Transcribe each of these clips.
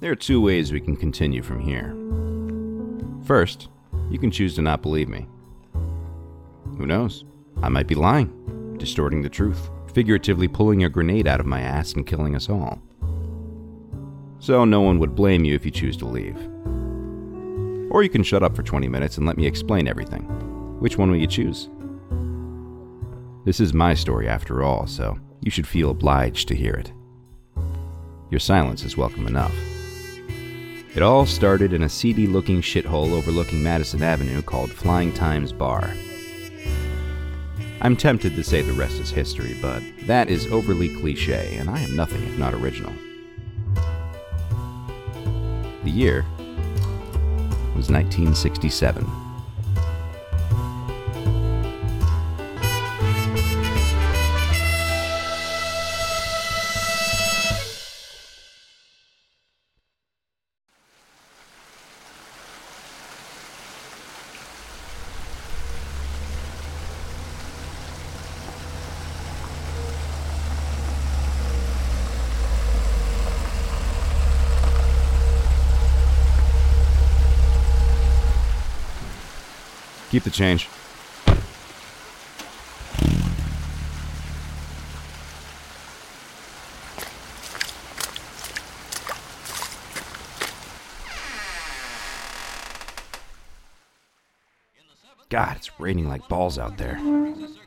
There are two ways we can continue from here. First, you can choose to not believe me. Who knows? I might be lying, distorting the truth, figuratively pulling a grenade out of my ass and killing us all. So no one would blame you if you choose to leave. Or you can shut up for 20 minutes and let me explain everything. Which one will you choose? This is my story after all, so you should feel obliged to hear it. Your silence is welcome enough. It all started in a seedy looking shithole overlooking Madison Avenue called Flying Times Bar. I'm tempted to say the rest is history, but that is overly cliche, and I am nothing if not original. The year was 1967. Keep the change. God, it's raining like balls out there.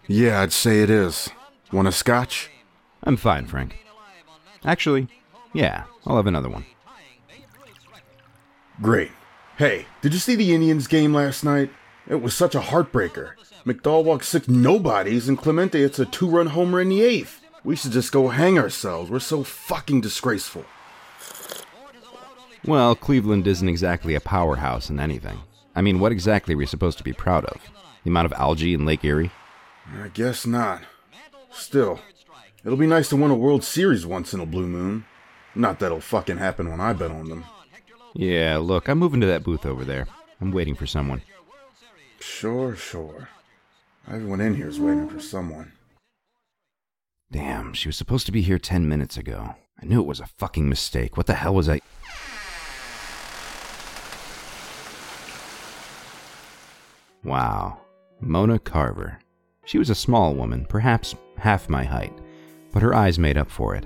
Yeah, I'd say it is. Want a scotch? I'm fine, Frank. Actually, yeah, I'll have another one. Great. Hey, did you see the Indians game last night? It was such a heartbreaker. McDowell walked six nobodies, and Clemente hits a two run homer in the eighth. We should just go hang ourselves. We're so fucking disgraceful. Well, Cleveland isn't exactly a powerhouse in anything. I mean, what exactly are we supposed to be proud of? The amount of algae in Lake Erie? I guess not. Still, it'll be nice to win a World Series once in a blue moon. Not that it'll fucking happen when I bet on them. Yeah, look, I'm moving to that booth over there. I'm waiting for someone. Sure, sure. Everyone in here's waiting for someone. Damn, she was supposed to be here 10 minutes ago. I knew it was a fucking mistake. What the hell was I. Wow. Mona Carver. She was a small woman, perhaps half my height, but her eyes made up for it.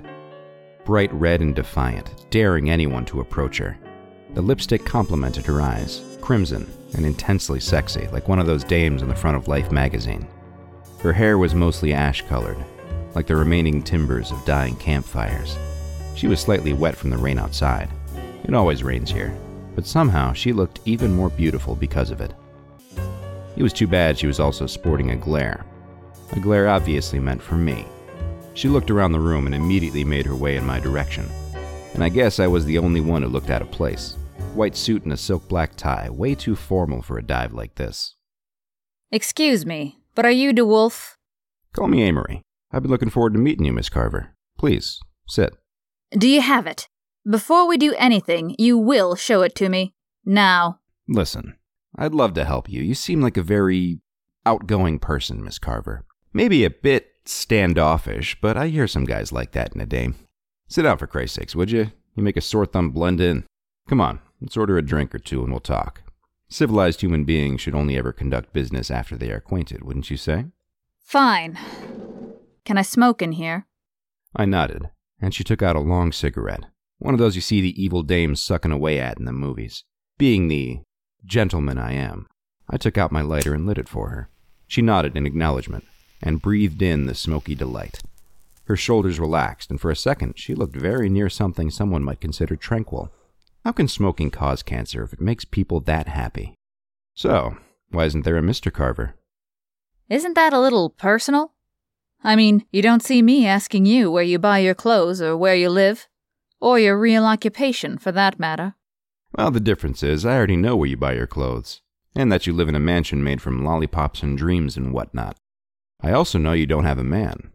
Bright red and defiant, daring anyone to approach her. The lipstick complemented her eyes, crimson and intensely sexy, like one of those dames on the front of Life magazine. Her hair was mostly ash colored, like the remaining timbers of dying campfires. She was slightly wet from the rain outside. It always rains here, but somehow she looked even more beautiful because of it. It was too bad she was also sporting a glare. A glare obviously meant for me. She looked around the room and immediately made her way in my direction. And I guess I was the only one who looked out of place. White suit and a silk black tie, way too formal for a dive like this. Excuse me, but are you DeWolf? Call me Amory. I've been looking forward to meeting you, Miss Carver. Please, sit. Do you have it? Before we do anything, you will show it to me. Now. Listen, I'd love to help you. You seem like a very outgoing person, Miss Carver. Maybe a bit standoffish, but I hear some guys like that in a dame. Sit down for Christ's sakes, would you? You make a sore thumb blend in. Come on, let's order a drink or two and we'll talk. Civilized human beings should only ever conduct business after they are acquainted, wouldn't you say? Fine. Can I smoke in here? I nodded, and she took out a long cigarette, one of those you see the evil dames sucking away at in the movies. Being the gentleman I am, I took out my lighter and lit it for her. She nodded in acknowledgement and breathed in the smoky delight. Her shoulders relaxed, and for a second she looked very near something someone might consider tranquil. How can smoking cause cancer if it makes people that happy? So, why isn't there a Mr. Carver? Isn't that a little personal? I mean, you don't see me asking you where you buy your clothes or where you live, or your real occupation, for that matter. Well, the difference is I already know where you buy your clothes, and that you live in a mansion made from lollipops and dreams and whatnot. I also know you don't have a man.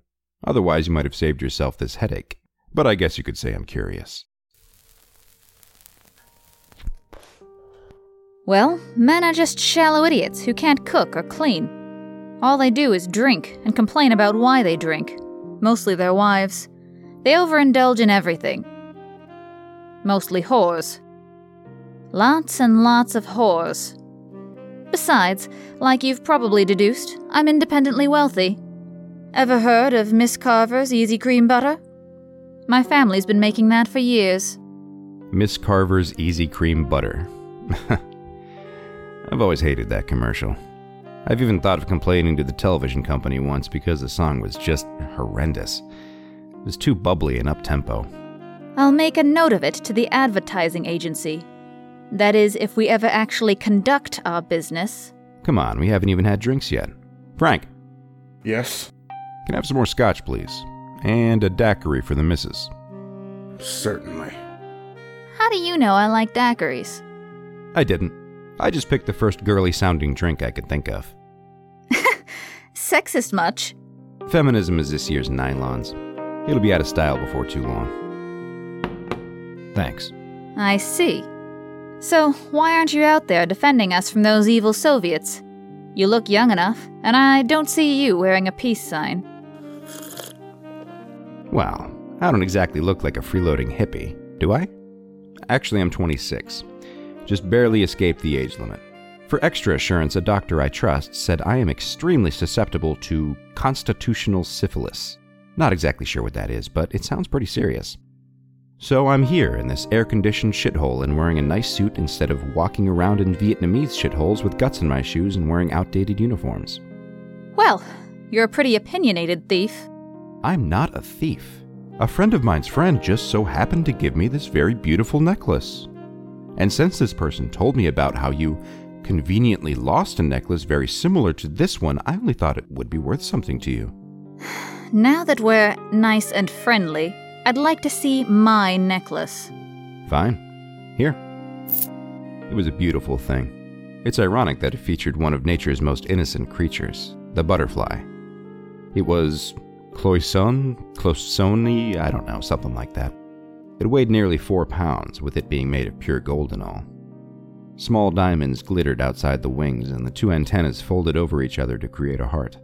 Otherwise, you might have saved yourself this headache. But I guess you could say I'm curious. Well, men are just shallow idiots who can't cook or clean. All they do is drink and complain about why they drink. Mostly their wives. They overindulge in everything. Mostly whores. Lots and lots of whores. Besides, like you've probably deduced, I'm independently wealthy. Ever heard of Miss Carver's Easy Cream Butter? My family's been making that for years. Miss Carver's Easy Cream Butter. I've always hated that commercial. I've even thought of complaining to the television company once because the song was just horrendous. It was too bubbly and up tempo. I'll make a note of it to the advertising agency. That is, if we ever actually conduct our business. Come on, we haven't even had drinks yet. Frank, Yes? can I have some more scotch, please? And a daiquiri for the missus. Certainly. How do you know I like daiquiris? I didn't. I just picked the first girly sounding drink I could think of. Sexist much? Feminism is this year's nylons. It'll be out of style before too long. Thanks. I see. So, why aren't you out there defending us from those evil Soviets? You look young enough, and I don't see you wearing a peace sign. Well, I don't exactly look like a freeloading hippie, do I? Actually, I'm 26. Just barely escaped the age limit. For extra assurance, a doctor I trust said I am extremely susceptible to constitutional syphilis. Not exactly sure what that is, but it sounds pretty serious. So I'm here in this air conditioned shithole and wearing a nice suit instead of walking around in Vietnamese shitholes with guts in my shoes and wearing outdated uniforms. Well, you're a pretty opinionated thief. I'm not a thief. A friend of mine's friend just so happened to give me this very beautiful necklace. And since this person told me about how you conveniently lost a necklace very similar to this one, I only thought it would be worth something to you. Now that we're nice and friendly, I'd like to see my necklace. Fine. Here. It was a beautiful thing. It's ironic that it featured one of nature's most innocent creatures, the butterfly. It was cloisonne, cloisonne, I don't know, something like that. It weighed nearly four pounds, with it being made of pure gold and all. Small diamonds glittered outside the wings, and the two antennas folded over each other to create a heart.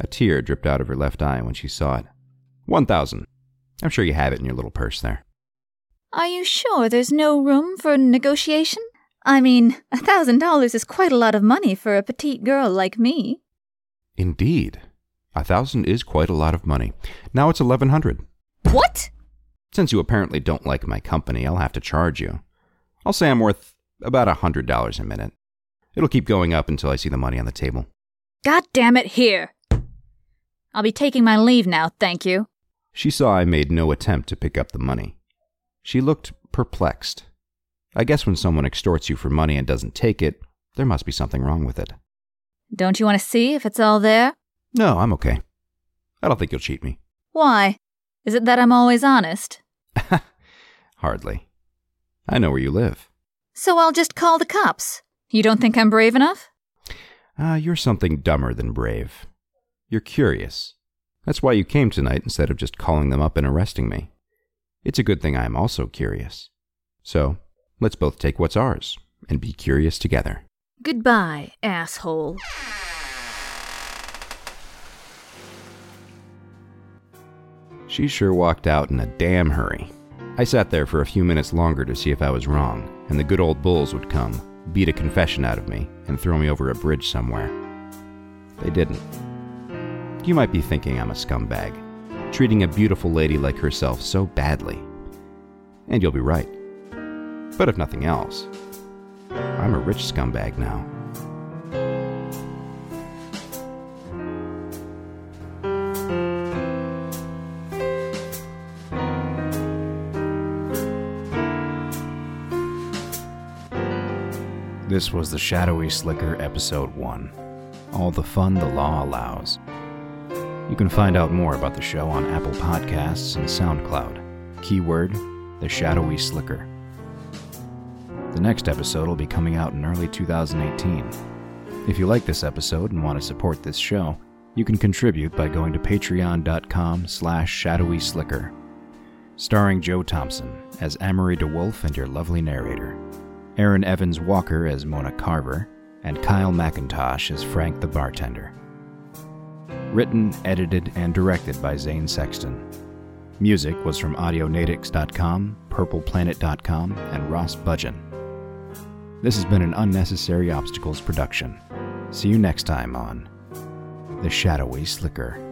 A tear dripped out of her left eye when she saw it. One thousand. I'm sure you have it in your little purse there. Are you sure there's no room for negotiation? I mean, a thousand dollars is quite a lot of money for a petite girl like me. Indeed. A thousand is quite a lot of money. Now it's eleven hundred. What? Since you apparently don't like my company, I'll have to charge you. I'll say I'm worth about a hundred dollars a minute. It'll keep going up until I see the money on the table. God damn it, here! I'll be taking my leave now, thank you. She saw I made no attempt to pick up the money. She looked perplexed. I guess when someone extorts you for money and doesn't take it, there must be something wrong with it. Don't you want to see if it's all there? No, I'm okay. I don't think you'll cheat me. Why? Is it that I'm always honest? Hardly. I know where you live. So I'll just call the cops. You don't think I'm brave enough? Ah, you're something dumber than brave. You're curious. That's why you came tonight instead of just calling them up and arresting me. It's a good thing I am also curious. So, let's both take what's ours and be curious together. Goodbye, asshole. She sure walked out in a damn hurry. I sat there for a few minutes longer to see if I was wrong, and the good old bulls would come, beat a confession out of me, and throw me over a bridge somewhere. They didn't. You might be thinking I'm a scumbag, treating a beautiful lady like herself so badly. And you'll be right. But if nothing else, I'm a rich scumbag now. This was the Shadowy Slicker Episode 1 All the Fun the Law Allows. You can find out more about the show on Apple Podcasts and SoundCloud. Keyword The Shadowy Slicker. The next episode will be coming out in early 2018. If you like this episode and want to support this show, you can contribute by going to patreon.com slash shadowy slicker. Starring Joe Thompson as Amory DeWolf and your lovely narrator. Aaron Evans Walker as Mona Carver, and Kyle McIntosh as Frank the bartender. Written, edited, and directed by Zane Sexton. Music was from Audionautix.com, PurplePlanet.com, and Ross Bugden. This has been an Unnecessary Obstacles production. See you next time on The Shadowy Slicker.